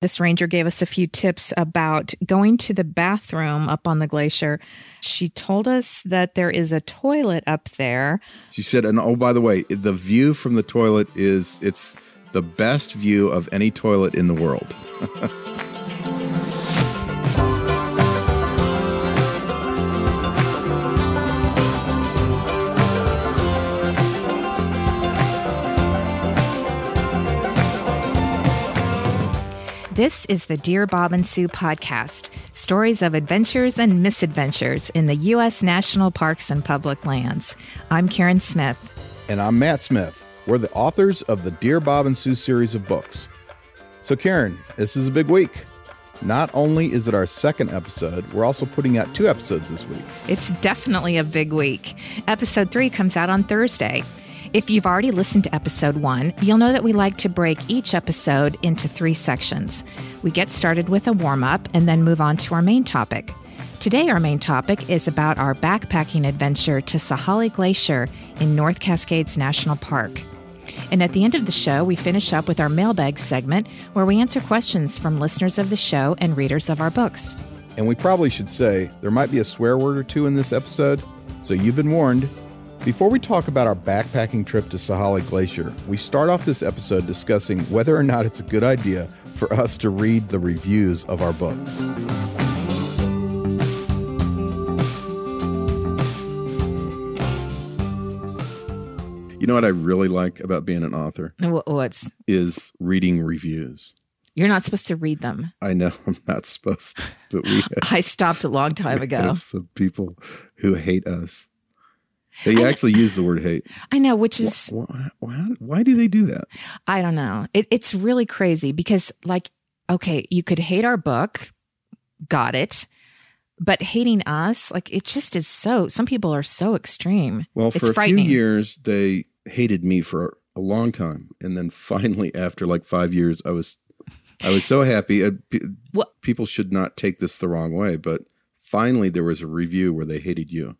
This ranger gave us a few tips about going to the bathroom up on the glacier. She told us that there is a toilet up there. She said, and oh, by the way, the view from the toilet is it's the best view of any toilet in the world. This is the Dear Bob and Sue podcast stories of adventures and misadventures in the U.S. national parks and public lands. I'm Karen Smith. And I'm Matt Smith. We're the authors of the Dear Bob and Sue series of books. So, Karen, this is a big week. Not only is it our second episode, we're also putting out two episodes this week. It's definitely a big week. Episode three comes out on Thursday. If you've already listened to episode one, you'll know that we like to break each episode into three sections. We get started with a warm up and then move on to our main topic. Today, our main topic is about our backpacking adventure to Sahale Glacier in North Cascades National Park. And at the end of the show, we finish up with our mailbag segment where we answer questions from listeners of the show and readers of our books. And we probably should say there might be a swear word or two in this episode, so you've been warned. Before we talk about our backpacking trip to Sahale Glacier, we start off this episode discussing whether or not it's a good idea for us to read the reviews of our books. You know what I really like about being an author What's is reading reviews. you're not supposed to read them. I know I'm not supposed to, but we have, I stopped a long time we ago. have some people who hate us. They actually use the word hate. I know, which is Why, why, why do they do that? I don't know. It, it's really crazy because, like, okay, you could hate our book, got it, but hating us, like, it just is so. Some people are so extreme. Well, it's for a few years, they hated me for a long time, and then finally, after like five years, I was, I was so happy. Uh, What- People should not take this the wrong way, but finally, there was a review where they hated you.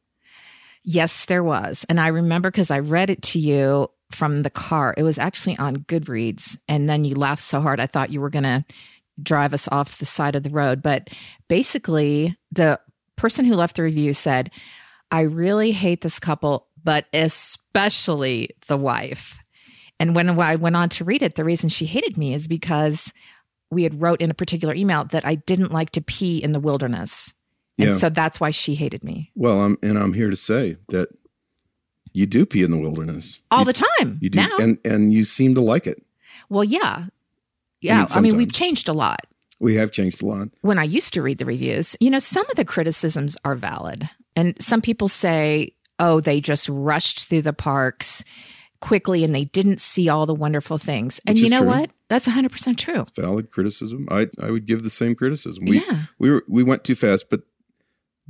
Yes, there was. And I remember because I read it to you from the car. It was actually on Goodreads. And then you laughed so hard, I thought you were going to drive us off the side of the road. But basically, the person who left the review said, I really hate this couple, but especially the wife. And when I went on to read it, the reason she hated me is because we had wrote in a particular email that I didn't like to pee in the wilderness. And so that's why she hated me Well, I'm and I'm here to say that you do pee in the wilderness all You- the time. You do, now. and and you seem to like it. Well, yeah. Yeah. I mean, we've changed a lot. We have changed a lot. When I used to read the reviews, you know, some of the criticisms are valid. And some people say, oh, they just rushed through the parks quickly and they didn't see all the wonderful things. And you know true. what? That's 100% true. Valid criticism. I I would give the same criticism. We yeah. we were we went too fast, but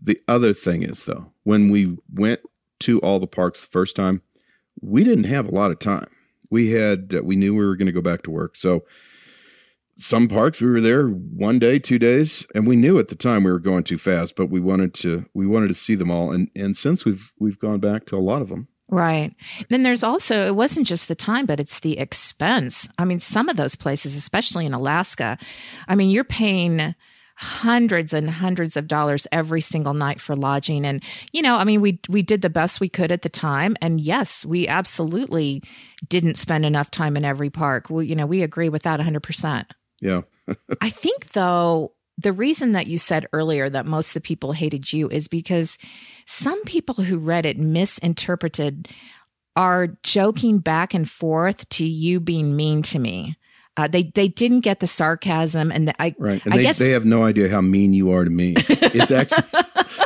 the other thing is though, when we went to all the parks the first time, we didn't have a lot of time. We had uh, we knew we were going to go back to work, so some parks we were there one day, two days, and we knew at the time we were going too fast, but we wanted to we wanted to see them all, and and since we've we've gone back to a lot of them, Right. Then there's also, it wasn't just the time, but it's the expense. I mean, some of those places, especially in Alaska, I mean, you're paying hundreds and hundreds of dollars every single night for lodging. And you know i mean we we did the best we could at the time. And yes we absolutely didn't spend enough time in every park. We you know we agree with that 100% yeah, I think, though, the reason that you said earlier that most of the people hated you is because some people who read it misinterpreted are joking back and forth to you being mean to me. Uh, they they didn't get the sarcasm, and the, I right. And I they guess they have no idea how mean you are to me. It's actually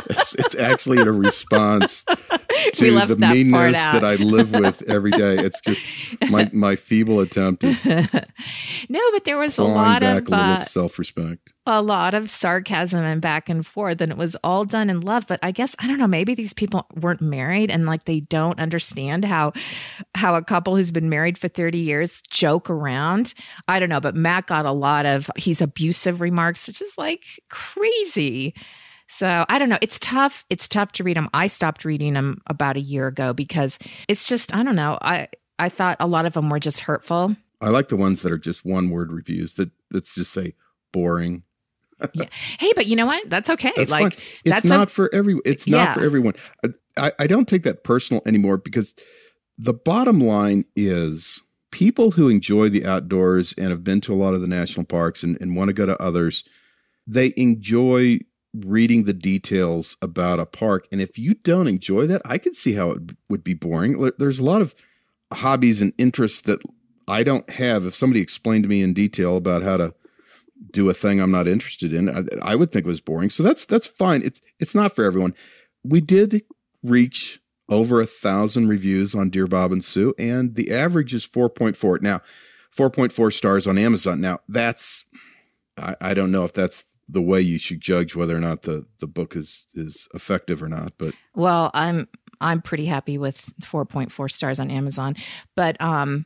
it's, it's actually a response to the that meanness that I live with every day. It's just my my feeble attempt at no, but there was a lot back of uh, self respect. A lot of sarcasm and back and forth and it was all done in love but i guess i don't know maybe these people weren't married and like they don't understand how how a couple who's been married for 30 years joke around i don't know but matt got a lot of he's abusive remarks which is like crazy so I don't know. It's tough. It's tough to read them. I stopped reading them about a year ago because it's just I don't know. I I thought a lot of them were just hurtful. I like the ones that are just one word reviews that that's just say boring. Hey, but you know what? That's okay. That's like fine. It's that's a- not for every. It's not Yeah. for everyone. I, I I don't take that personal anymore because the bottom line is people who enjoy the outdoors and have been to a lot of the national parks and, and want to go to others, they enjoy reading the details about a park. And if you don't enjoy that, I could see how it would be boring. There's a lot of hobbies and interests that I don't have. If somebody explained to me in detail about how to do a thing I'm not interested in, I, I would think it was boring. So that's that's fine. It's it's not for everyone. We did reach over a thousand reviews on Dear Bob and Sue, and the average is 4.4. Now, 4.4 stars on Amazon. Now that's I, I don't know if that's the way you should judge whether or not the the book is is effective or not, but Well, I'm I'm pretty happy with 4.4 stars on Amazon, but um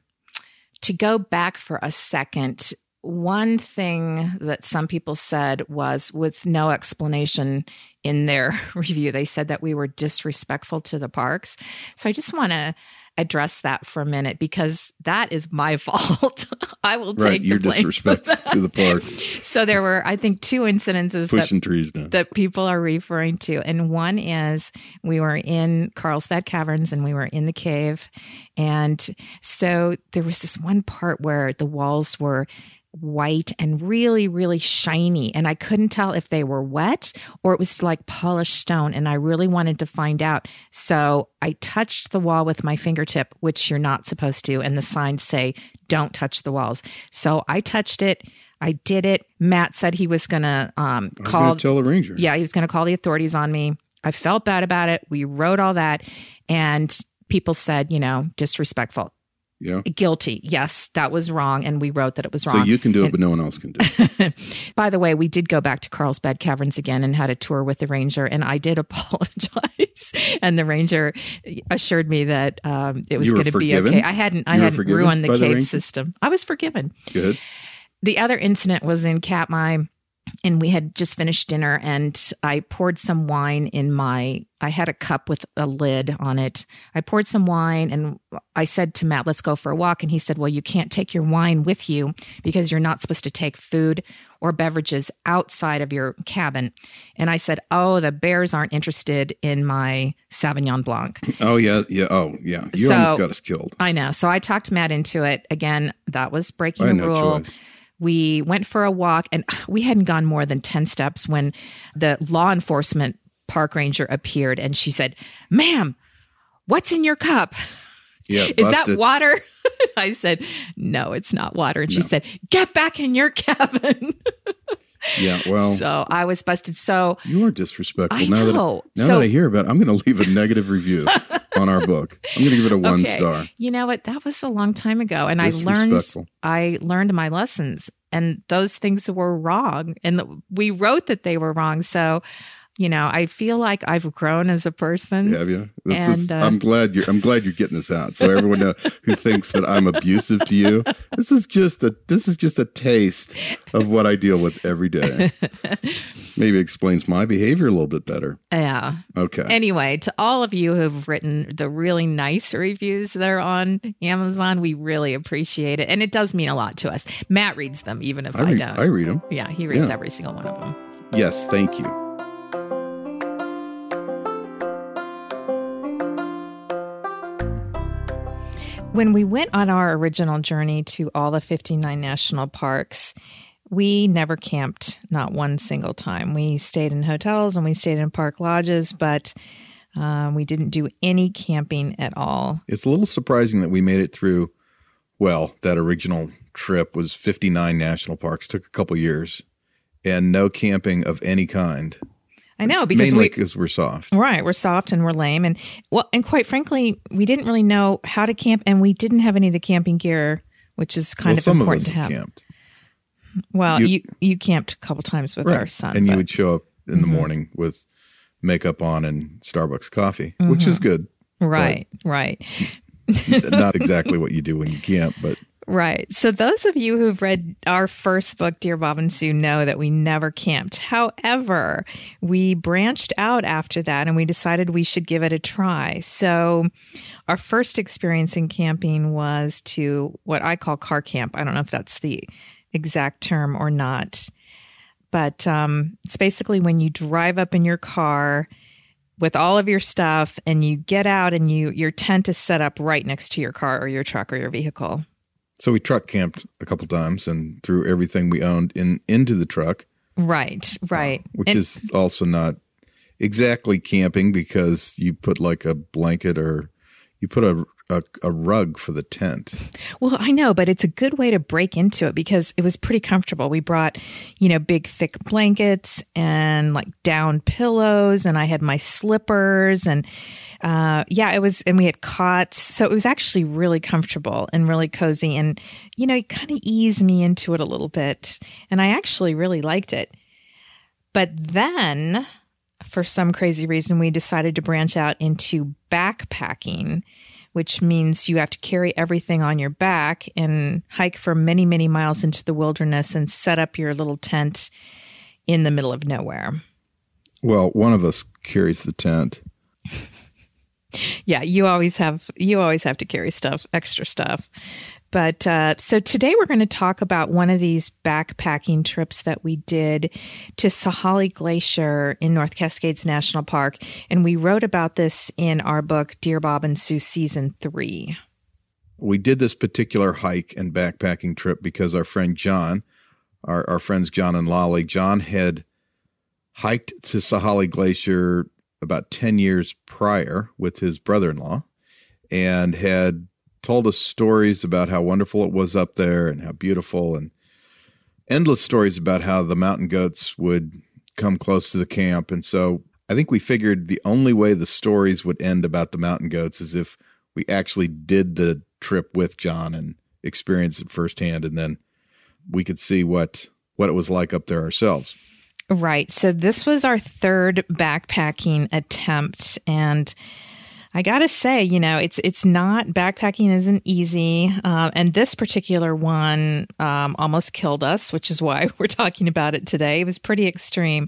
to go back for a second, one thing that some people said was with no explanation in their review, they said that we were disrespectful to the parks. So I just want to address that for a minute because that is my fault. I will take right, the you're blame. disrespectful to the park, So there were, I think, two incidences that pushing trees down. that people are referring to. And one is we were in Carlsbad Caverns and we were in the cave. And so there was this one part where the walls were white and really, really shiny. And I couldn't tell if they were wet or it was like polished stone. And I really wanted to find out. So I touched the wall with my fingertip, which you're not supposed to. And the signs say, don't touch the walls. So I touched it. I did it. Matt said he was going to um, was gonna call tell the ranger. yeah, he was going to call the authorities on me. I felt bad about it. We wrote all that, and people said, you know, disrespectful, yeah. guilty. Yes, that was wrong, and we wrote that it was wrong. So you can do it, but no one else can do it. By the way, we did go back to Carlsbad Caverns again and had a tour with the ranger, and I did apologize. and the ranger assured me that um, it was going to be okay. I hadn't, I hadn't ruined the by the cave system. I was forgiven. Good. the other incident was in Katmai, and we had just finished dinner, and I poured some wine in my. I had a cup with a lid on it. I poured some wine, and I said to Matt, "Let's go for a walk." And he said, "Well, you can't take your wine with you because you're not supposed to take food or beverages outside of your cabin." And I said, "Oh, the bears aren't interested in my Sauvignon Blanc." Oh yeah, yeah. Oh yeah. You So- almost got us killed. I know. So I talked Matt into it. Again, that was breaking a no rule. choice. We went for a walk and we hadn't gone more than 10 steps when the law enforcement park ranger appeared and she said, Ma'am, what's in your cup? Yeah. Is that water? I said, No, it's not water. And she said, Get back in your cabin. Yeah. Well, so I was busted. So you are disrespectful. I now know. that now So- that I hear about, it, I'm going to leave a negative review on our book. I'm going to give it a one Okay. star. You know what? That was a long time ago, and I learned I learned my lessons, and those things were wrong, and we wrote that they were wrong. So, you know, I feel like I've grown as a person. Have you? This And, is, uh, I'm glad you're. I'm glad you're getting this out, so everyone who thinks that I'm abusive to you. This is just a. This is just a taste of what I deal with every day. Maybe explains my behavior a little bit better. Yeah. Okay. Anyway, to all of you who've written the really nice reviews that are on Amazon, we really appreciate it, and it does mean a lot to us. Matt reads them, even if I, I don't. I read them. yeah, he reads Yeah. every single one of them. Yes. Thank you. When we went on our original journey to all the 59 national parks, we never camped, not one single time. We stayed in hotels and we stayed in park lodges, but uh, we didn't do any camping at all. It's a little surprising that we made it through. Well, that original trip was 59 national parks. Took a couple years, and no camping of any kind. I know because Mainly we because we're soft. right we're soft and we're lame and well and quite frankly we didn't really know how to camp and we didn't have any of the camping gear which is kind well, of some of important us to have camped. Well, You- you, you camped a couple times with our son, and you but- Mm-hmm. would show up in the morning with makeup on and Starbucks coffee, which Mm-hmm. is good. right, right. Not exactly what you do when you camp, but Right. So those of you who've read our first book, Dear Bob and Sue, know that we never camped. However, we branched out after that and we decided we should give it a try. So our first experience in camping was to what I call car camp. I don't know if that's the exact term or not. But um, it's basically when you drive up in your car with all of your stuff and you get out and you your tent is set up right next to your car or your truck or your vehicle. So we truck camped a couple times and threw everything we owned in into the truck, Right, right. which And- is also not exactly camping because you put like a blanket or you put a a, a rug for the tent. well, I know, but it's a good way to break into it because it was pretty comfortable. We brought, you know, big thick blankets and like down pillows, and I had my slippers, and uh, yeah, it was, and we had cots, so it was actually really comfortable and really cozy, and you know, it kind of eased me into it a little bit, and I actually really liked it. But then, for some crazy reason, we decided to branch out into backpacking, which means you have to carry everything on your back and hike for many, many miles into the wilderness and set up your little tent in the middle of nowhere. Well, one of us carries the tent. Yeah, you always have you always have to carry stuff, extra stuff. But uh, so today we're going to talk about one of these backpacking trips that we did to Sahale Glacier in North Cascades National Park, and we wrote about this in our book Dear Bob and Sue Season Three. we did this particular hike and backpacking trip because our friend John, our, our friends John and Lolly, John had hiked to Sahale Glacier about 10 years prior with his brother in law and had told us stories about how wonderful it was up there and how beautiful and endless stories about how the mountain goats would come close to the camp. And so I think we figured the only way the stories would end about the mountain goats is if we actually did the trip with John and experienced it firsthand, and then we could see what what it was like up there ourselves. Right. So this was our third backpacking attempt and I got to say, you know, it's it's not backpacking isn't easy, uh, and this particular one um, almost killed us, which is why we're talking about it today. It was pretty extreme.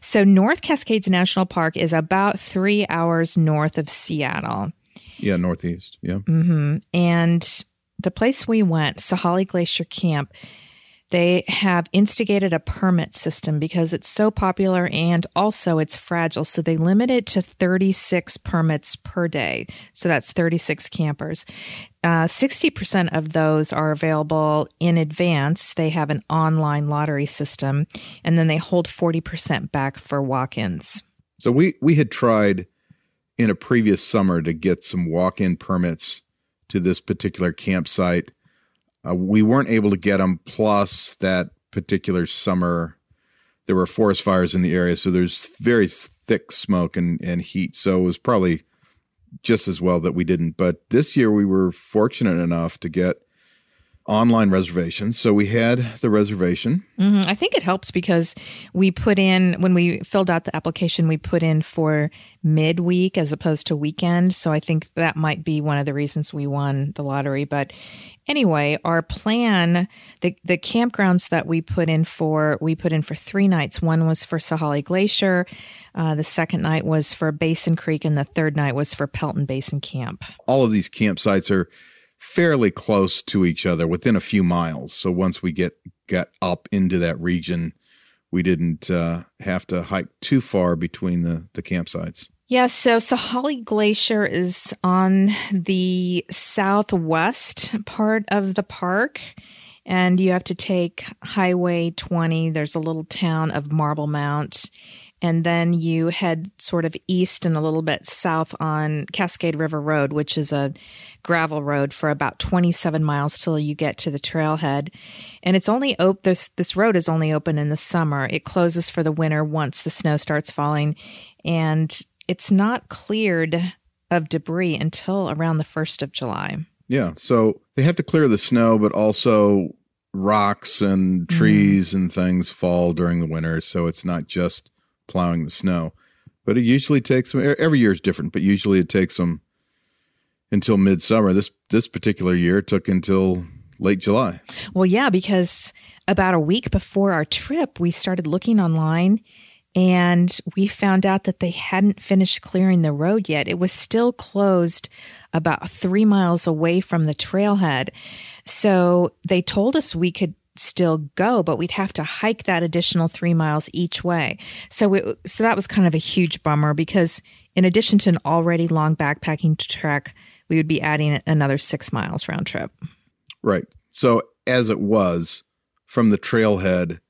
So North Cascades National Park is about three hours north of Seattle, Yeah, northeast. Yeah, Mm-hmm. and the place we went, Sahale Glacier Camp, they have instigated a permit system because it's so popular and also it's fragile. So they limit it to 36 permits per day. So that's 36 campers. Uh, 60% of those are available in advance. They have an online lottery system, and then they hold 40% back for walk ins. so we we had tried in a previous summer to get some walk-in permits to this particular campsite. Uh, we weren't able to get them. Plus, that particular summer, there were forest fires in the area, so there's very thick smoke and, and heat. So it was probably just as well that we didn't. But this year, we were fortunate enough to get online reservations. So we had the reservation. hmm I think it helps because we put in, when we filled out the application, we put in for midweek as opposed to weekend. So I think that might be one of the reasons we won the lottery. But anyway, our plan, the, the campgrounds that we put in for, we put in for three nights. One was for Sahale Glacier, uh, the second night was for Basin Creek, and the third night was for Pelton Basin Camp. all of these campsites are fairly close to each other within a few miles so once we get got up into that region we didn't uh, have to hike too far between the the campsites Yeah, so Sahale Glacier is on the southwest part of the park, and you have to take Highway 20. There's a little town of Marblemount, and then you head sort of east and a little bit south on Cascade River Road, which is a gravel road for about 27 miles till you get to the trailhead. And it's only open, this, this road is only open in the summer. It closes for the winter once the snow starts falling. And it's not cleared of debris until around the 1st of July. Yeah. So they have to clear the snow, but also rocks and Mm-hmm. trees and things fall during the winter. So it's not just plowing the snow. But it usually takes them, every year is different, but usually it takes them until midsummer. This, this particular year took until late July. Well, yeah, because about a week before our trip, we started looking online and we found out that they hadn't finished clearing the road yet. It was still closed about three miles away from the trailhead. So they told us we could still go, but we'd have to hike that additional three miles each way. So it, so that was kind of a huge bummer because in addition to an already long backpacking trek, we would be adding another six miles round trip. Right. So as it was from the trailhead,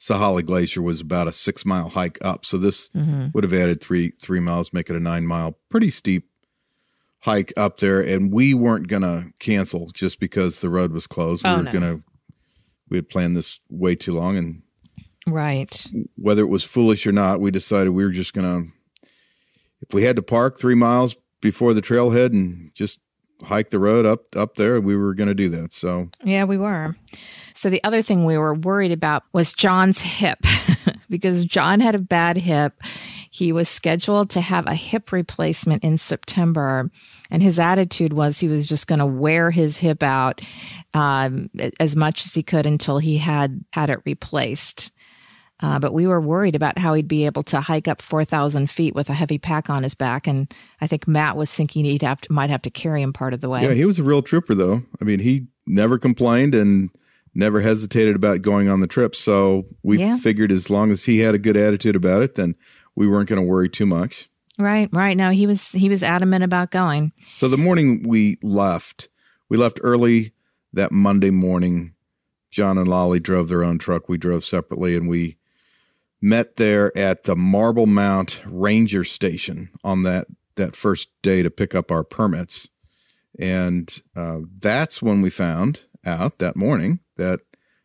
Sahale Glacier was about a six mile hike up. So this mm-hmm. would have added three three miles, make it a nine mile, pretty steep hike up there. And we weren't gonna cancel just because the road was closed. We Oh, were no. gonna we had planned this way too long and Right. whether it was foolish or not, we decided we were just gonna if we had to park three miles before the trailhead and just hike the road up up there, we were gonna do that. So Yeah, we were. So the other thing we were worried about was John's hip because John had a bad hip. He was scheduled to have a hip replacement in September, and his attitude was he was just going to wear his hip out um, as much as he could until he had had it replaced. Uh, but we were worried about how he'd be able to hike up 4,000 feet with a heavy pack on his back. And I think Matt was thinking he'd have to, might have to carry him part of the way. Yeah, he was a real trooper, though. I mean, he never complained and never hesitated about going on the trip. So we Yeah. figured as long as he had a good attitude about it, then we weren't going to worry too much. Right, right. No, he was he was adamant about going. So the morning we left, we left early that Monday morning. John and Lolly drove their own truck. We drove separately, and we met there at the Marblemount Ranger Station on that that first day to pick up our permits. And uh, that's when we found out that morning that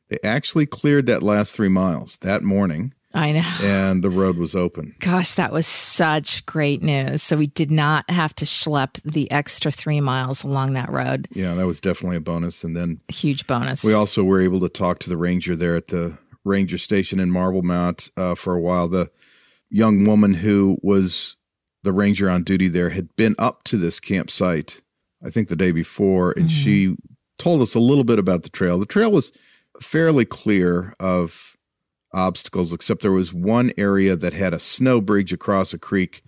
they actually cleared that last three miles that morning, I know. and the road was open. Gosh, that was such great news. So we did not have to schlep the extra three miles along that road. Yeah, that was definitely a bonus. And then a Huge bonus. We also were able to talk to the ranger there at the ranger station in Marblemount uh, for a while. The young woman who was the ranger on duty there had been up to this campsite, I think the day before, and she told us a little bit about the trail. The trail was fairly clear of obstacles, except there was one area that had a snow bridge across a creek.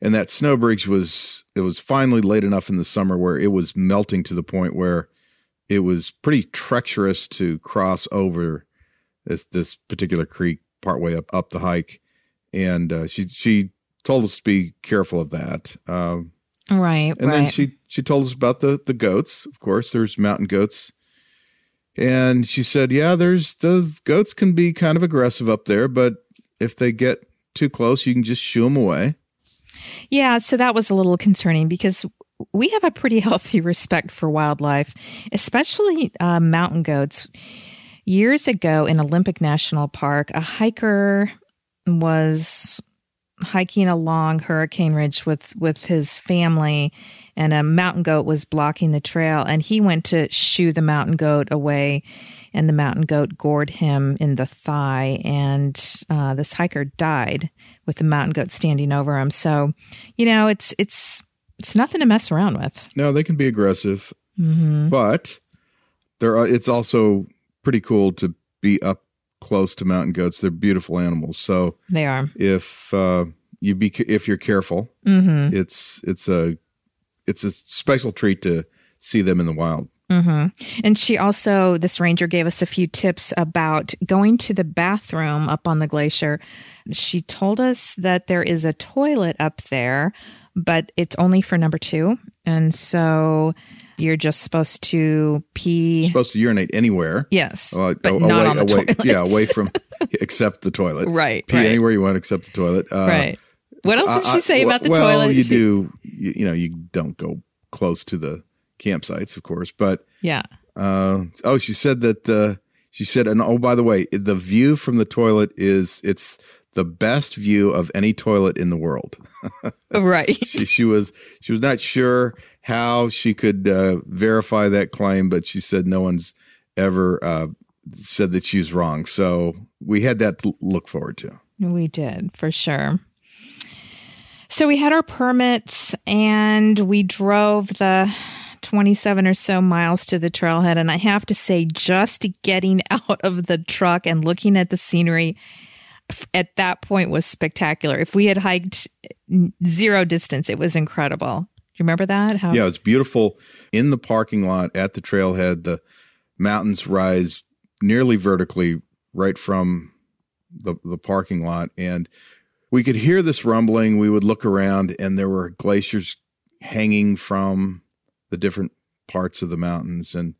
And that snow bridge was, it was finally late enough in the summer where it was melting to the point where it was pretty treacherous to cross over this this particular creek partway up up the hike, and uh, she she told us to be careful of that. Um, right, and right. then she she told us about the the goats. Of course, there's mountain goats, and she said, "Yeah, there's those goats can be kind of aggressive up there, but if they get too close, you can just shoo them away." Yeah, so that was a little concerning because we have a pretty healthy respect for wildlife, especially uh, mountain goats. Years ago in Olympic National Park, a hiker was hiking along Hurricane Ridge with with his family and a mountain goat was blocking the trail and he went to shoo the mountain goat away and the mountain goat gored him in the thigh and uh, this hiker died with the mountain goat standing over him so you know it's it's it's nothing to mess around with No, they can be aggressive, mm-hmm. but there are, it's also pretty cool to be up close to mountain goats. They're beautiful animals. So they are if uh, you be if you're careful, mm-hmm. it's it's a it's a special treat to see them in the wild. hmm And she also, this ranger gave us a few tips about going to the bathroom up on the glacier. She told us that there is a toilet up there, but it's only for number two. And so you're just supposed to pee. You're supposed to urinate anywhere. Yes, Uh, but a- not away, on the away, toilet. Yeah, away from except the toilet. Right, Pee right. anywhere you want except the toilet. Uh, right. What else did I- she I- say about the well, toilet? you She- do. You, you know, you don't go close to the campsites, of course, but Yeah. uh, oh, she said that uh, she said, and oh, by the way, the view from the toilet is it's the best view of any toilet in the world. Right. she, she was she was not sure how she could uh, verify that claim, but she said no one's ever uh, said that she's wrong. So we had that to look forward to. We did, for sure. So we had our permits and we drove the 27 or so miles to the trailhead. And I have to say, just getting out of the truck and looking at the scenery at that point was spectacular. If we had hiked zero distance, it was incredible. You remember that? How, Yeah, it's beautiful in the parking lot at the trailhead. The mountains rise nearly vertically right from the the parking lot, and we could hear this rumbling. We would look around, and there were glaciers hanging from the different parts of the mountains, and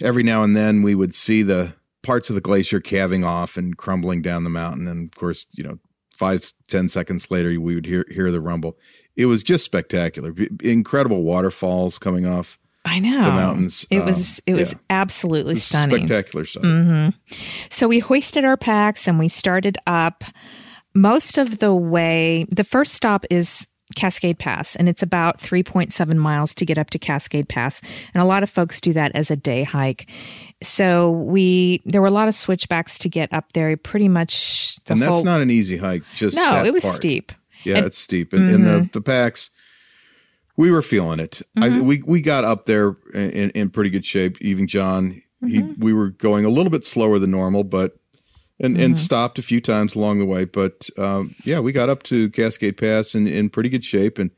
every now and then we would see the parts of the glacier calving off and crumbling down the mountain. And of course, you know, five ten seconds later, we would hear hear the rumble. It was just spectacular. B- incredible waterfalls coming off I know. the mountains. It Um, was it was yeah. absolutely It was stunning. spectacular sight. hmm So we hoisted our packs and we started up. Most of the way, the first stop is Cascade Pass, and it's about 3.7 miles to get up to Cascade Pass. And a lot of folks do that as a day hike. So we, there were a lot of switchbacks to get up there. Pretty much the And that's whole. not an easy hike. Just no, it was part. steep. Yeah, And- it's steep, and, and the the packs. We were feeling it. Mm-hmm. we we got up there in, in pretty good shape. Even John, he Mm-hmm. we were going a little bit slower than normal, but and Mm-hmm. and stopped a few times along the way. But um, yeah, we got up to Cascade Pass in in pretty good shape and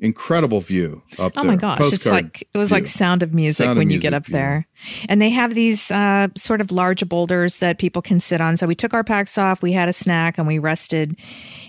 incredible view up there. Oh there. my gosh, it's like it was like sound of music Sound of when you get up view. there. And they have these uh, sort of large boulders that people can sit on. So we took our packs off, we had a snack, and we rested,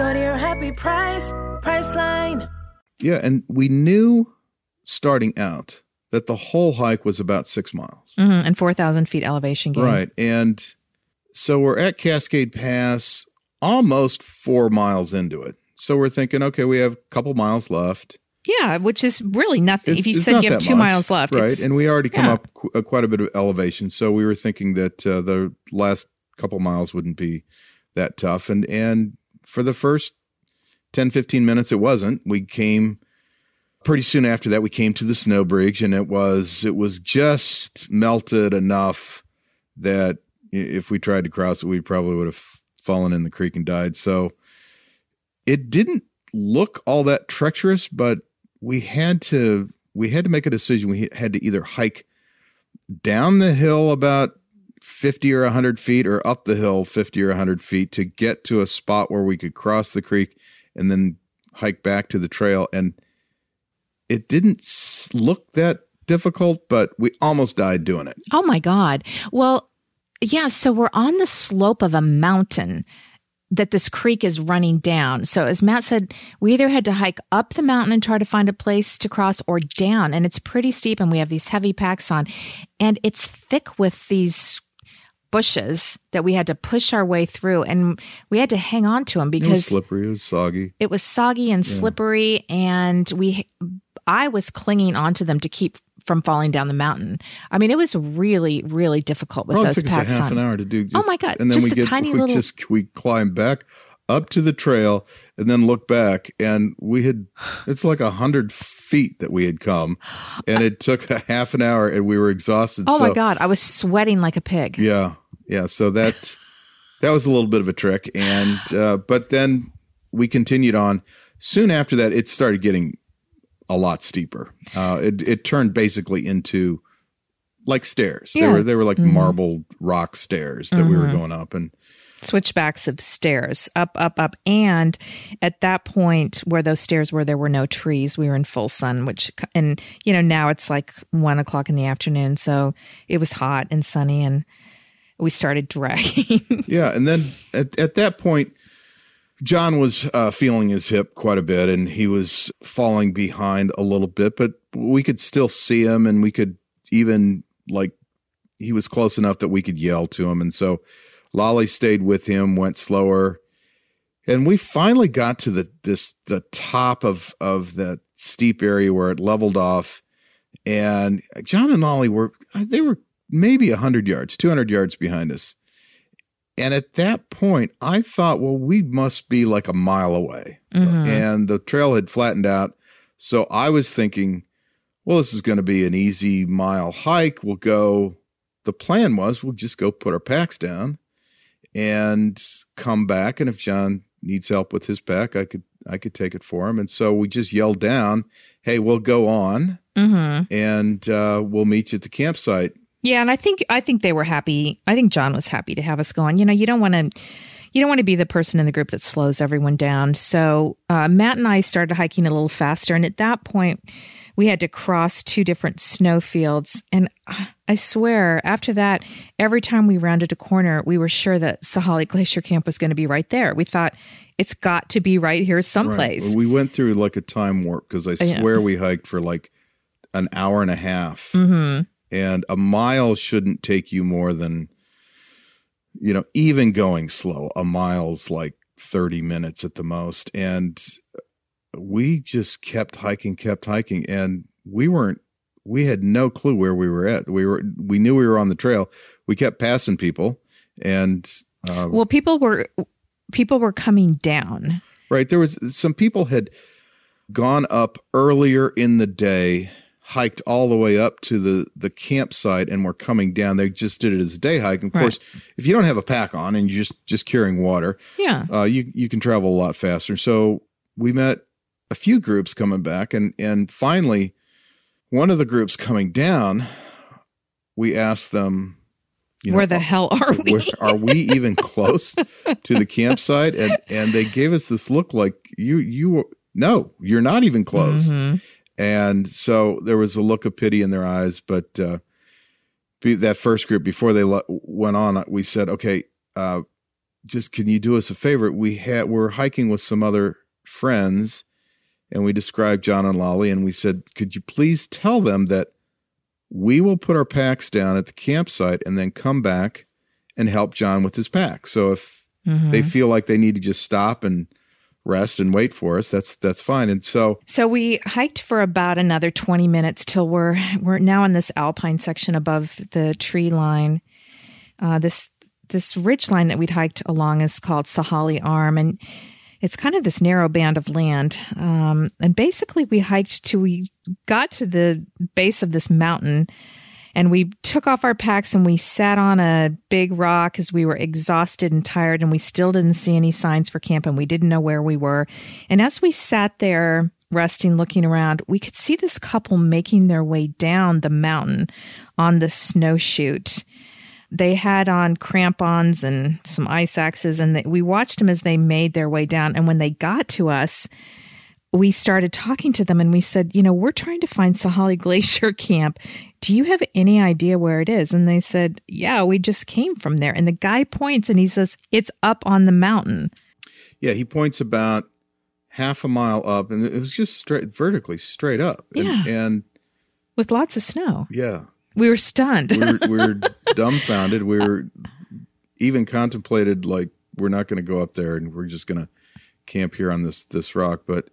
Go to your happy price, Priceline. Yeah, and we knew starting out that the whole hike was about six miles. Mhm, And 4,000 feet elevation gain. Right. And so we're at Cascade Pass almost four miles into it. So we're thinking, okay, we have a couple miles left. Yeah, which is really nothing. It's- if you said you have two much, miles left, Right. it's- And we already come yeah. up qu- uh, quite a bit of elevation. So we were thinking that uh, the last couple miles wouldn't be that tough. And, and for the first 10, 15 minutes, it wasn't. We came pretty soon after that, we came to the snow bridge and it was, it was just melted enough that if we tried to cross it, we probably would have fallen in the creek and died. So it didn't look all that treacherous, but we had to we had to make a decision. We had to either hike down the hill about 50 or 100 feet or up the hill 50 or 100 feet to get to a spot where we could cross the creek and then hike back to the trail. And it didn't look that difficult, but we almost died doing it. Oh my God. Well, yeah. So we're on the slope of a mountain that this creek is running down. So as Matt said, we either had to hike up the mountain and try to find a place to cross or down. And it's pretty steep and we have these heavy packs on and it's thick with these bushes that we had to push our way through and we had to hang on to them It was because slippery, it was soggy. it was soggy and slippery and we i was clinging onto them to keep from falling down the mountain i mean it was really really difficult with Oh, it those took us a half on an hour to do. Oh my God, And then just we get tiny we little- just we climb back up to the trail and then look back, and we had it's like a hundred feet that we had come, and it took a half an hour, and we were exhausted. oh so, my god i was sweating like a pig Yeah, yeah. So that that was a little bit of a trick, and uh, but then we continued on. Soon after that, it started getting a lot steeper. Uh, it it turned basically into like stairs. Yeah. They were they were like marble rock stairs that we were Mhm. going up, and switchbacks of stairs up, up, up. And at that point where those stairs were, there were no trees. We were in full sun, which, and you know, now it's like one o'clock in the afternoon. So it was hot and sunny and we started dragging. yeah. And then at, at that point, John was uh, feeling his hip quite a bit and he was falling behind a little bit, but we could still see him and we could even like he was close enough that we could yell to him. And so Lolly stayed with him, went slower. And we finally got to the this the top of of that steep area where it leveled off. And John and Lolly were they were maybe 100 yards, 200 yards behind us. And at that point, I thought, well, we must be like a mile away. Mm-hmm. And the trail had flattened out. So I was thinking, well, this is going to be an easy mile hike. We'll go. The plan was we'll just go put our packs down and come back. And if John needs help with his pack, I could I could take it for him. And so we just yelled down, "Hey, we'll go on, mm-hmm. and uh, we'll meet you at the campsite." Yeah, and I think I think they were happy. I think John was happy to have us go on. You know, you don't want to you don't want to be the person in the group that slows everyone down. So uh, Matt and I started hiking a little faster, and at that point, we had to cross two different snow fields. And uh, I swear, after that, every time we rounded a corner, we were sure that Sahale Glacier Camp was going to be right there. We thought it's got to be right here someplace. Right. We went through like a time warp because I swear yeah. we hiked for like an hour and a half. Mm-hmm and a mile shouldn't take you more than you know even going slow a mile's like 30 minutes at the most. And we just kept hiking kept hiking and we weren't we had no clue where we were at. We were we knew we were on the trail. We kept passing people and uh, well people were people were coming down. Right. There was some people had gone up earlier in the day hiked all the way up to the the campsite and were coming down. They just did it as a day hike. And of right. course, if you don't have a pack on and you're just just carrying water, yeah, uh, you you can travel a lot faster. So we met a few groups coming back, and and finally, one of the groups coming down, we asked them. You know, where the hell are we? are we even close to the campsite? And and they gave us this look like you you no, you're not even close. Mm-hmm. And so there was a look of pity in their eyes. But uh, that first group, before they went on, we said, okay, uh, just can you do us a favor? We had we're hiking with some other friends, and we described John and Lolly, and we said, could you please tell them that we will put our packs down at the campsite and then come back and help John with his pack. So if mm-hmm. they feel like they need to just stop and rest and wait for us that's that's fine. And so so we hiked for about another 20 minutes till we're we're now in this alpine section above the tree line. Uh, this this ridge line that we'd hiked along is called Sahale arm and it's kind of this narrow band of land. Um, and basically we hiked to we got to the base of this mountain and we took off our packs and we sat on a big rock as we were exhausted and tired and we still didn't see any signs for camp and we didn't know where we were. And as we sat there resting, looking around, we could see this couple making their way down the mountain on the snowshoot. They had on crampons and some ice axes, and they, we watched them as they made their way down. And when they got to us, we started talking to them and we said, you know, we're trying to find Sahale Glacier Camp. Do you have any idea where it is? And they said, yeah, we just came from there. And the guy points and he says, it's up on the mountain. Yeah, he points about half a mile up and it was just straight vertically straight up. Yeah. And, and with lots of snow. Yeah. We were stunned. we, were, we were dumbfounded. We were even contemplated like we're not going to go up there and we're just going to camp here on this this rock. But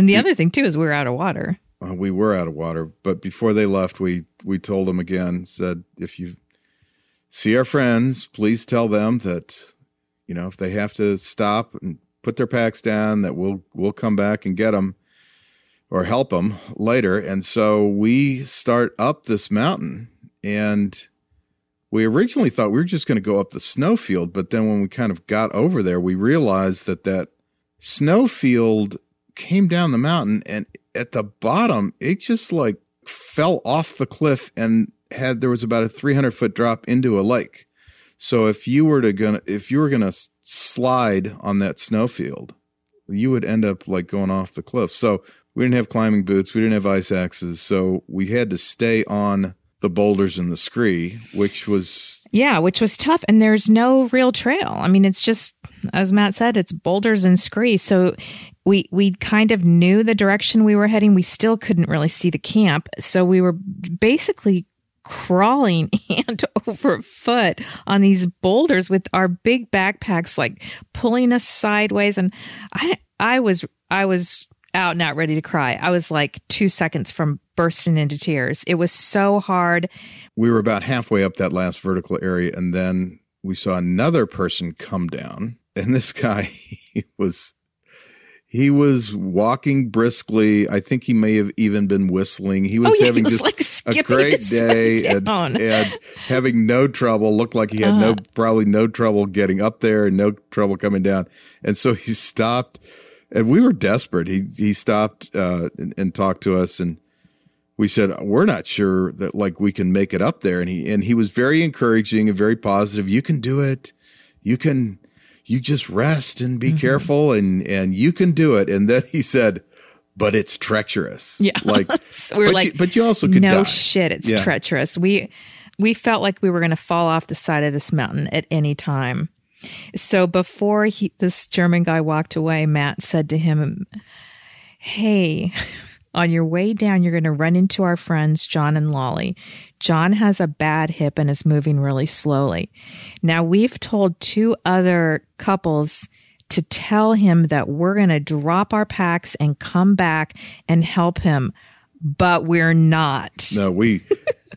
and the other thing too is we are out of water. Uh, we were out of water, but before they left, we we told them again. Said if you see our friends, please tell them that you know if they have to stop and put their packs down, that we'll we'll come back and get them or help them later. And so we start up this mountain, and we originally thought we were just going to go up the snowfield, but then when we kind of got over there, we realized that that snowfield came down the mountain and at the bottom it just like fell off the cliff and had there was about a 300 foot drop into a lake so if you were to gonna if you were gonna slide on that snowfield, you would end up like going off the cliff. So we didn't have climbing boots, we didn't have ice axes, so we had to stay on the boulders and the scree, which was Yeah, which was tough. And there's no real trail. I mean, it's just, as Matt said, it's boulders and scree. So we we kind of knew the direction we were heading. We still couldn't really see the camp. So we were basically crawling hand over foot on these boulders with our big backpacks like pulling us sideways and I I was I was out not ready to cry. I was like 2 seconds from bursting into tears. It was so hard. we were about halfway up that last vertical area and then we saw another person come down and this guy he was he was walking briskly i think he may have even been whistling he was oh yeah, having he was just like a great day and, and having no trouble looked like he had no Uh-huh. probably no trouble getting up there and no trouble coming down and so he stopped and we were desperate he he stopped uh and, and talked to us and we said we're not sure that like we can make it up there and he and he was very encouraging and very positive you can do it you can you just rest and be Mm-hmm. careful and and you can do it and then he said but it's treacherous Yeah. like So we were but like, you, but you also could no die. shit, it's Yeah. treacherous. We we felt like we were going to fall off the side of this mountain at any time. So before he, this German guy walked away, Matt said to him, "Hey, on your way down, you're going to run into our friends John and Lolly. John has a bad hip and is moving really slowly. Now we've told two other couples." To tell him that we're going to drop our packs and come back and help him, but we're not. no we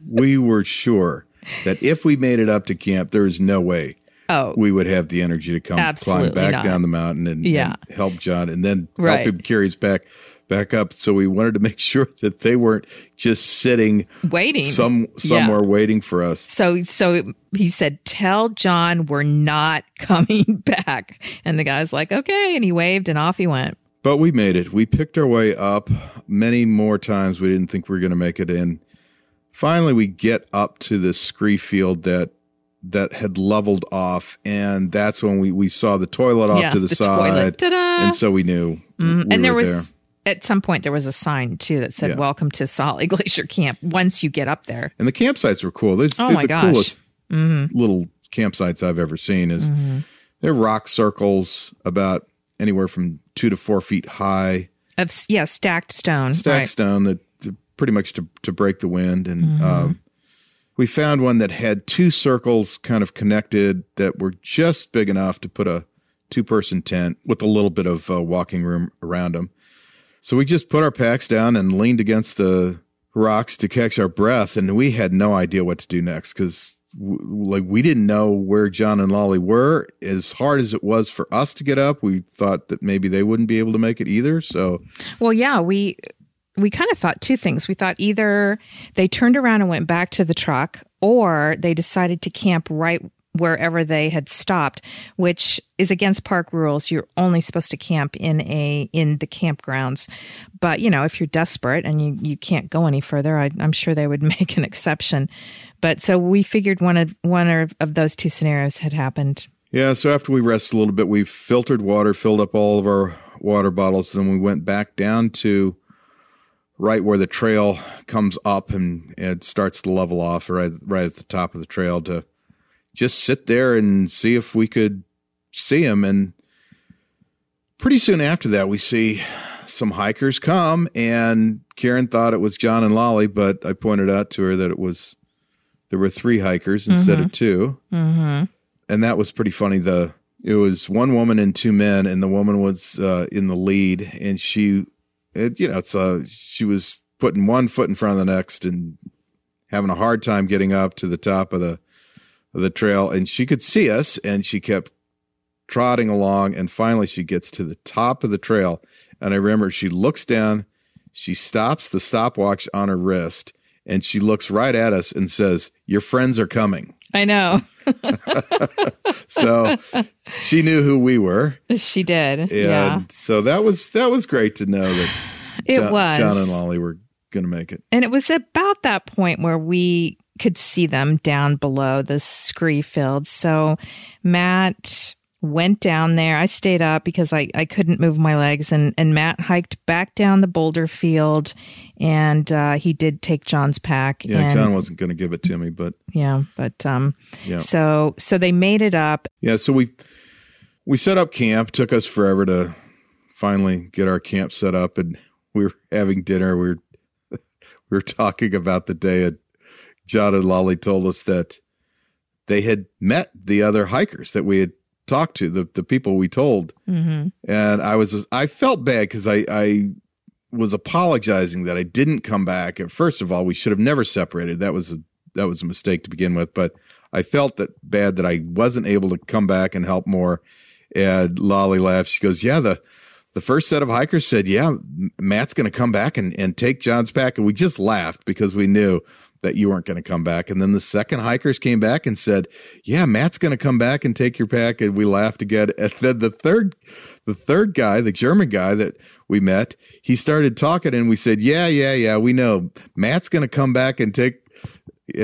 we were sure that if we made it up to camp there is no way Oh, we would have the energy to come climb back not. down the mountain and, Yeah. and help John and then Right. help him carry his back back up. So we wanted to make sure that they weren't just sitting waiting. some Yeah. somewhere waiting for us. So so he said, "Tell John we're not coming back." And the guy's like, "Okay," and he waved and off he went. But we made it. We picked our way up many more times. We didn't think we were going to make it in. Finally, we get up to the scree field that that had leveled off, and that's when we we saw the toilet off yeah, to the, side, toilet. Ta-da! and so we knew. Mhm. we and there was at some point there was a sign too that said Yeah. "Welcome to Sahale Glacier Camp." Once you get up there, And the campsites were cool. They're, Oh they're my the gosh. coolest Mm-hmm. little campsites I've ever seen. Is they're rock circles about anywhere from two to four feet high, of yeah, stacked stone. stacked right. stone that pretty much to to break the wind. And Mm-hmm. um, we found one that had two circles kind of connected that were just big enough to put a two person tent with a little bit of uh, walking room around them. So we just put our packs down and leaned against the rocks to catch our breath, and we had no idea what to do next because, w- like, we didn't know where John and Lolly were. As hard as it was for us to get up, we thought that maybe they wouldn't be able to make it either. So Well, yeah, we we kind of thought two things. We thought either they turned around and went back to the truck, or they decided to camp right wherever they had stopped, which is against park rules. You're only supposed to camp in a in the campgrounds. But you know, if you're desperate and you you can't go any further, I, I'm sure they would make an exception. But so we figured one of one of those two scenarios had happened. Yeah, so after we rested a little bit, we filtered water, filled up all of our water bottles, then we went back down to right where the trail comes up and it starts to level off right right at the top of the trail to just sit there and see if we could see him and pretty soon after that we see some hikers come and Karen thought it was John and Lolly, but I pointed out to her that it was there were three hikers instead of 2 Mm-hmm. and that was pretty funny. The it was one woman and two men, and the woman was uh, in the lead, and she, it, you know, it's uh, she was putting one foot in front of the next and having a hard time getting up to the top of the the trail, and she could see us, and she kept trotting along, and finally she gets to the top of the trail, and I remember she looks down, she stops the stopwatch on her wrist, and she looks right at us and says, "Your friends are coming." I know so she knew who we were she did. and yeah, so that was that was great to know that it john, was. john and lolly were gonna make it And it was about that point where we could see them down below the scree field. So Matt went down there. I stayed up because I, I couldn't move my legs, and, and Matt hiked back down the boulder field, and uh, he did take John's pack. Yeah, and, John wasn't going to give it to me, but yeah, but um, Yeah. so so they made it up. yeah. So we we set up camp. Took us forever to finally get our camp set up, and we were having dinner. We were we were talking about the day, John and Lolly told us that they had met the other hikers that we had talked to, the the people we told, Mm-hmm. and I was I felt bad because I I was apologizing that I didn't come back. And first of all, we should have never separated. That was a that was a mistake to begin with. But I felt that bad that I wasn't able to come back and help more. And Lolly laughed. She goes, "Yeah, the the first set of hikers said, yeah, Matt's going to come back and and take John's pack." And we just laughed because we knew that you weren't going to come back. And then the second hikers came back and said, "Yeah, Matt's going to come back and take your pack." And we laughed again. And then the third, the third guy, the German guy that we met, he started talking, and we said, "Yeah, yeah, yeah, we know Matt's going to come back and take."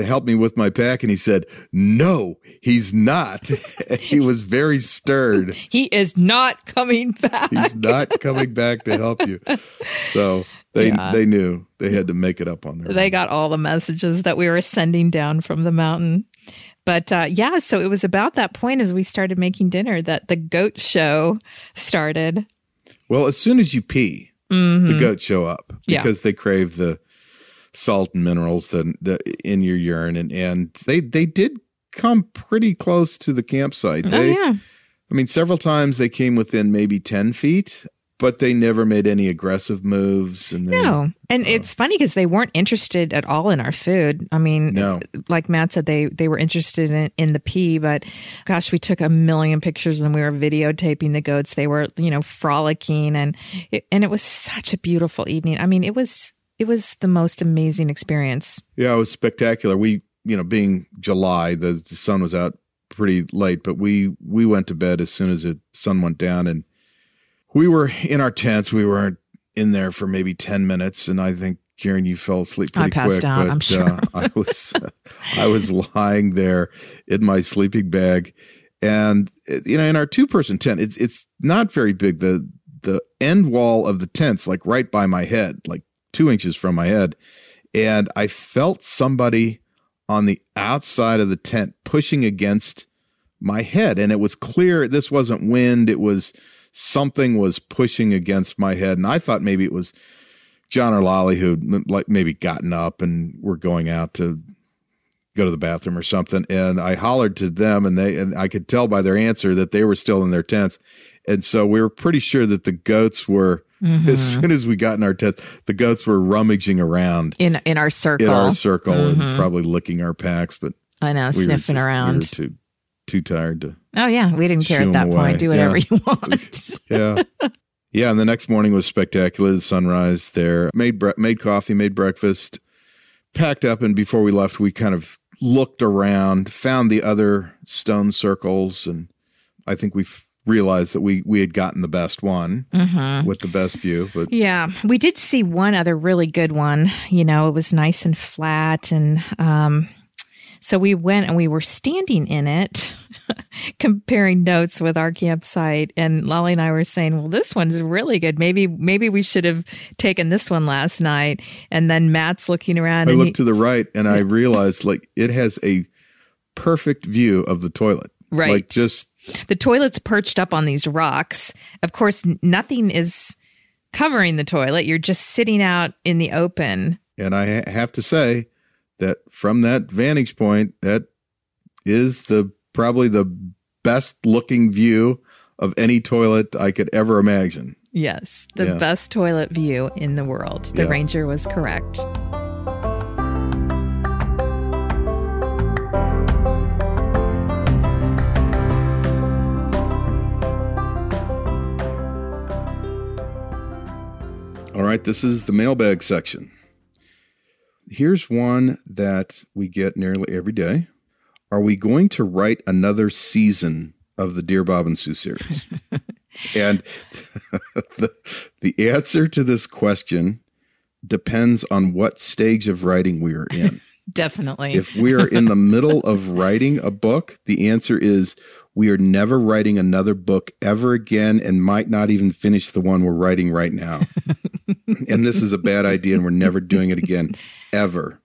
Help me with my pack, and he said, "No, he's not." he was very stirred. He is not coming back. He's not coming back to help you. So they Yeah. they knew they had to make it up on their. they own. got all the messages that we were sending down from the mountain. But uh, yeah, so it was about that point as we started making dinner that the goat show started. Well, as soon as you pee, the goats show up Mm-hmm. Yeah. because they crave the salt and minerals that, that in your urine, and and they they did come pretty close to the campsite. oh yeah, I mean, several times they came within maybe ten feet, but they never made any aggressive moves. And they, no, and uh, it's funny because they weren't interested at all in our food. I mean, No. like Matt said, they they were interested in in the pee, but gosh, we took a million pictures and we were videotaping the goats. They were you know frolicking and it, and it was such a beautiful evening. I mean, it was it was the most amazing experience. Yeah, it was spectacular. We, you know, being July, the, the sun was out pretty late, but we we went to bed as soon as the sun went down, and we were in our tents. We weren't in there for maybe ten minutes, and I think Karen, you fell asleep pretty I passed quick. out, but I'm sure. uh, I was I was lying there in my sleeping bag, and you know, in our two person tent, it's it's not very big. The the end wall of the tent's like right by my head, like two inches from my head. And I felt somebody on the outside of the tent pushing against my head. And it was clear this wasn't wind. It was something was pushing against my head. And I thought maybe it was John or Lolly who like maybe gotten up and were going out to go to the bathroom or something. And I hollered to them and they, and I could tell by their answer that they were still in their tents. And so we were pretty sure that the goats were, as mm-hmm. soon as we got in our tents, the goats were rummaging around in in our circle. in our circle and mm-hmm. probably licking our packs, but I know, we sniffing just- around. We too, too tired to, oh yeah, we didn't care at that 'em point. Do whatever Yeah. you want. yeah. Yeah, and the next morning was spectacular. The sunrise there. Made bre- made coffee, made breakfast, packed up, and before we left, we kind of looked around, found the other stone circles, and I think we realized that we we had gotten the best one Mm-hmm. with the best view. But Yeah, we did see one other really good one. You know, it was nice and flat, and um, so we went and we were standing in it, comparing notes with our campsite. And Lolly and I were saying, "Well, this one's really good. Maybe, maybe we should have taken this one last night." And then Matt's looking around, I looked he, to the right, and I realized like it has a perfect view of the toilet. Right. Like just the toilet's perched up on these rocks. Of course, nothing is covering the toilet. You're just sitting out in the open. And I have to say that from that vantage point, that is the probably the best looking view of any toilet I could ever imagine. Yes, the Yeah. best toilet view in the world. The Yeah. ranger was correct. All right, this is the mailbag section. Here's one that we get nearly every day. Are we going to write another season of the Dear Bob and Sue series? and the, the answer to this question depends on what stage of writing we are in. Definitely. if we are in the middle of writing a book, the answer is We are never writing another book ever again and might not even finish the one we're writing right now. and this is a bad idea and we're never doing it again ever.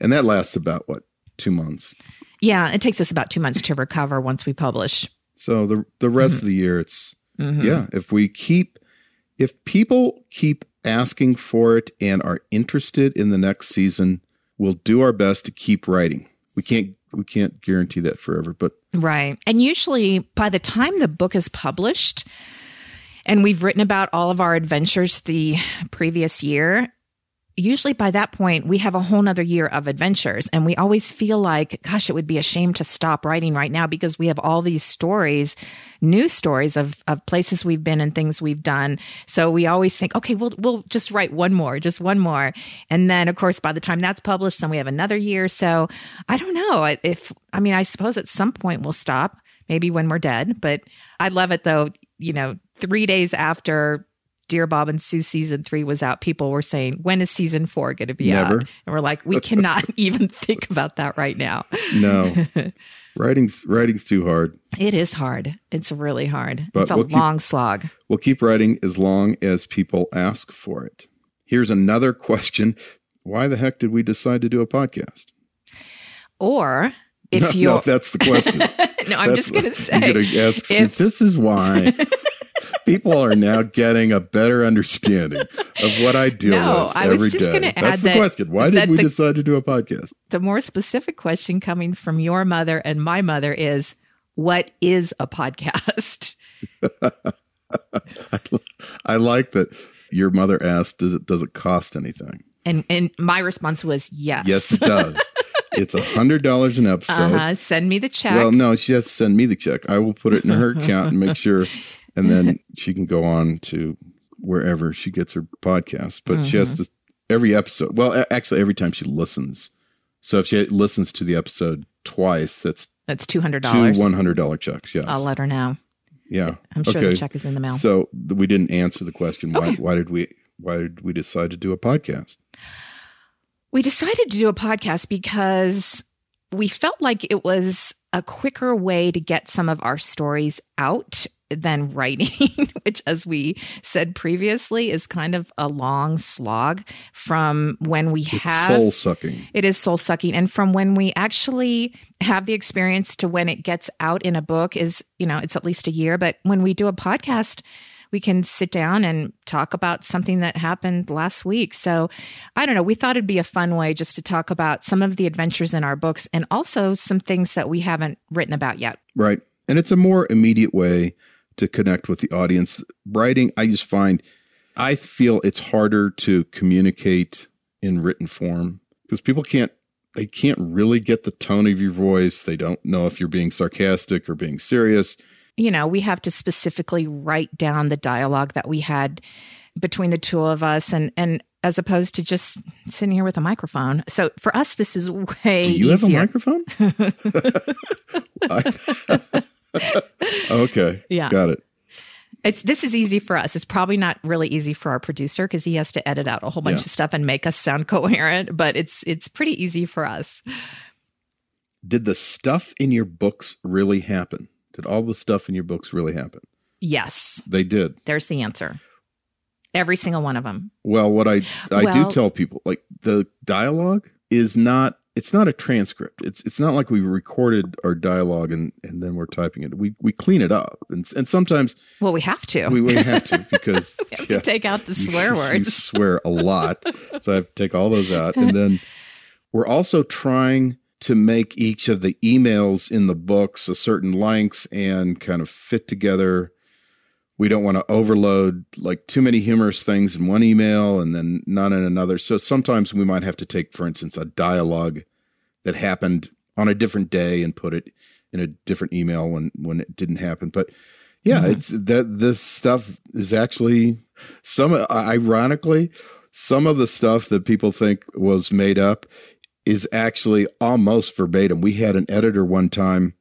And that lasts about what, two months? Yeah, it takes us about two months to recover once we publish. So the the rest of the year it's Mhm. yeah, if we keep if people keep asking for it and are interested in the next season, we'll do our best to keep writing. We can't we can't guarantee that forever, but Right. And usually by the time the book is published and we've written about all of our adventures the previous year, usually by that point we have a whole nother year of adventures. And we always feel like, gosh, it would be a shame to stop writing right now because we have all these stories, new stories of, of places we've been and things we've done. So we always think, okay, we'll we'll just write one more, just one more. And then of course by the time that's published, then we have another year. So I don't know if I mean I suppose at some point we'll stop, maybe when we're dead. But I love it though, you know, three days after Dear Bob and Sue season three was out, people were saying, When is season four going to be Never. out? And we're like, We cannot even think about that right now. no. writing's writing's too hard. It is hard. It's really hard. But it's a we'll keep- long slog. We'll keep writing as long as people ask for it. Here's another question. Why the heck did we decide to do a podcast? Or if no, you're no, that's the question. no, I'm just going to say, to ask, see, if- this is why people are now getting a better understanding of what I deal No, with I was just day. That's the that- question. Why did we the- decide to do a podcast? the more specific question coming from your mother and my mother is, What is a podcast? I like that your mother asked, does it, does it cost anything? And and my response was yes. Yes, it does. it's a hundred dollars an episode. Uh-huh. Send me the check. Well, no, she has to send me the check. I will put it in her account and make sure, and then she can go on to wherever she gets her podcast. But she Mm-hmm. has to every episode. Well, actually, every time she listens. So if she listens to the episode twice, that's That's two hundred dollars. two one hundred dollar checks. Yes, I'll let her know. yeah. I'm sure okay. the check is in the mail. So we didn't answer the question. Why? Okay. Why did we? Why did we decide to do a podcast? We decided to do a podcast because we felt like it was a quicker way to get some of our stories out than writing, which, as we said previously, is kind of a long slog from when we It's have. soul sucking. It is soul sucking. And from when we actually have the experience to when it gets out in a book is, you know, it's at least a year. But when we do a podcast, we can sit down and talk about something that happened last week. So I don't know. We thought it'd be a fun way just to talk about some of the adventures in our books and also some things that we haven't written about yet. Right. And it's a more immediate way to connect with the audience. Writing, I just find, I feel it's harder to communicate in written form because people can't, they can't really get the tone of your voice. They don't know if you're being sarcastic or being serious. you know, we have to specifically write down the dialogue that we had between the two of us and and as opposed to just sitting here with a microphone. So for us this is way Do you easier. have a microphone? I- okay. Yeah. Got it. It's this is easy for us. It's probably not really easy for our producer because he has to edit out a whole bunch Yeah. of stuff and make us sound coherent, but it's it's pretty easy for us. Did the stuff in your books really happen? Did all the stuff in your books really happen? Yes, They did. there's the answer. Every single one of them. Well, what I I do tell people, like the dialogue is not it's not a transcript. It's it's not like we recorded our dialogue and and then we're typing it. We we clean it up, and and sometimes Well, we have to. we, we have to because We have yeah, to take out the you- swear you words. swear a lot, so I have to take all those out, and then we're also trying to make each of the emails in the books a certain length and kind of fit together. We don't want to overload like too many humorous things in one email and then none in another. So sometimes we might have to take, for instance, a dialogue that happened on a different day and put it in a different email when when it didn't happen. But yeah, Mhm. it's that this stuff is actually some ironically some of the stuff that people think was made up is actually almost verbatim. We had an editor one time.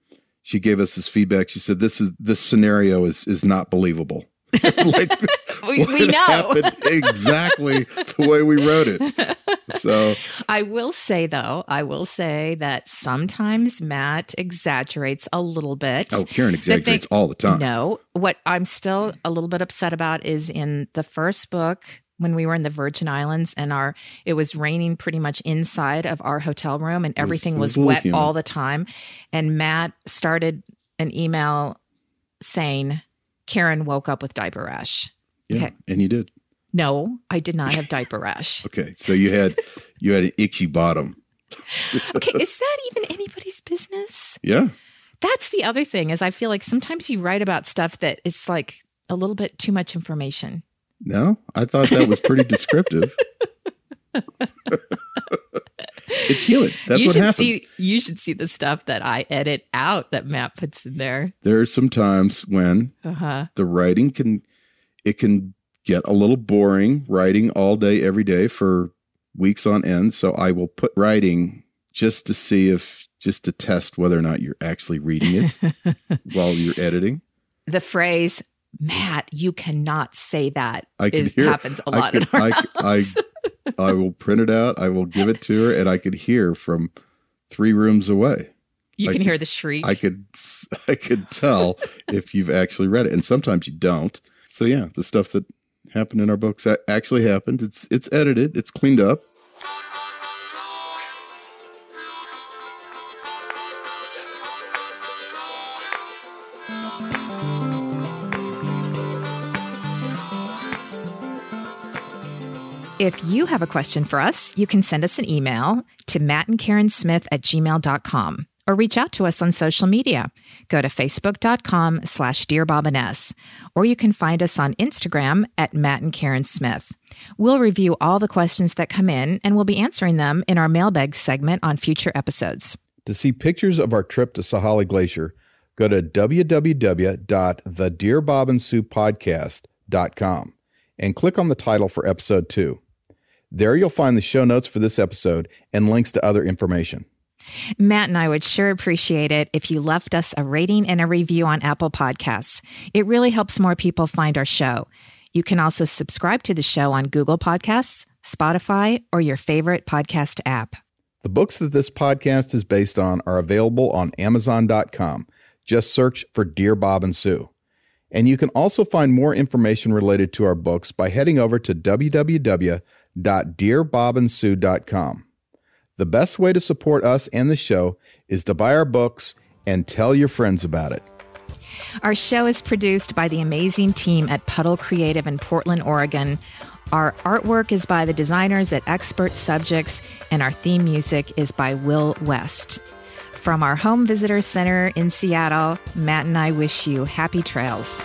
She gave us this feedback. She said, "This is this scenario is is not believable. like We, we know. happened exactly the way we wrote it. So I will say, though, I will say that sometimes Matt exaggerates a little bit. oh, Karen exaggerates all the time. No, what I'm still a little bit upset about is in the first book when we were in the Virgin Islands and our it was raining pretty much inside of our hotel room and everything was was, wet humid. all the time and Matt started an email saying Karen woke up with diaper rash. Yeah, Okay. and you did. No, I did not have diaper rash. Okay, so you had you had an itchy bottom. Okay, is that even anybody's business? Yeah, That's the other thing is I feel like sometimes you write about stuff that is like a little bit too much information. No, I thought that was pretty descriptive. it's human. That's you what should happens. see you should see the stuff that I edit out that Matt puts in there. there are some times when Uh-huh. the writing can it can get a little boring writing all day every day for weeks on end so i will put writing just to see if just to test whether or not you're actually reading it while you're editing The phrase Matt, you cannot say that i can is- hear happens a lot in our I. I, I will print it out i will give it to her and i could hear from three rooms away you I can hear the shriek. i could i could tell if you've actually read it and sometimes you don't so yeah the stuff that happened in our books actually happened it's it's edited it's cleaned up If you have a question for us, you can send us an email to Matt and Karen Smith at gmail.com or reach out to us on social media. Go to facebook.com slash Dear Bob and S, or you can find us on Instagram at Matt and Karen Smith. We'll review all the questions that come in and we'll be answering them in our mailbag segment on future episodes. To see pictures of our trip to Sahale Glacier, go to www.thedearbobandsuepodcast.com and click on the title for episode 2. There you'll find the show notes for this episode and links to other information. Matt and I would sure appreciate it if you left us a rating and a review on Apple Podcasts. It really helps more people find our show. You can also subscribe to the show on Google Podcasts, Spotify, or your favorite podcast app. The books that this podcast is based on are available on Amazon.com. Just search for Dear Bob and Sue. And you can also find more information related to our books by heading over to www.dearbobandSue.com. The best way to support us and the show is to buy our books and tell your friends about it. Our show is produced by the amazing team at Puddle Creative in Portland, Oregon. Our artwork is by the designers at Expert Subjects, and our theme music is by Will West. From our home visitor center in Seattle, Matt and I wish you happy trails.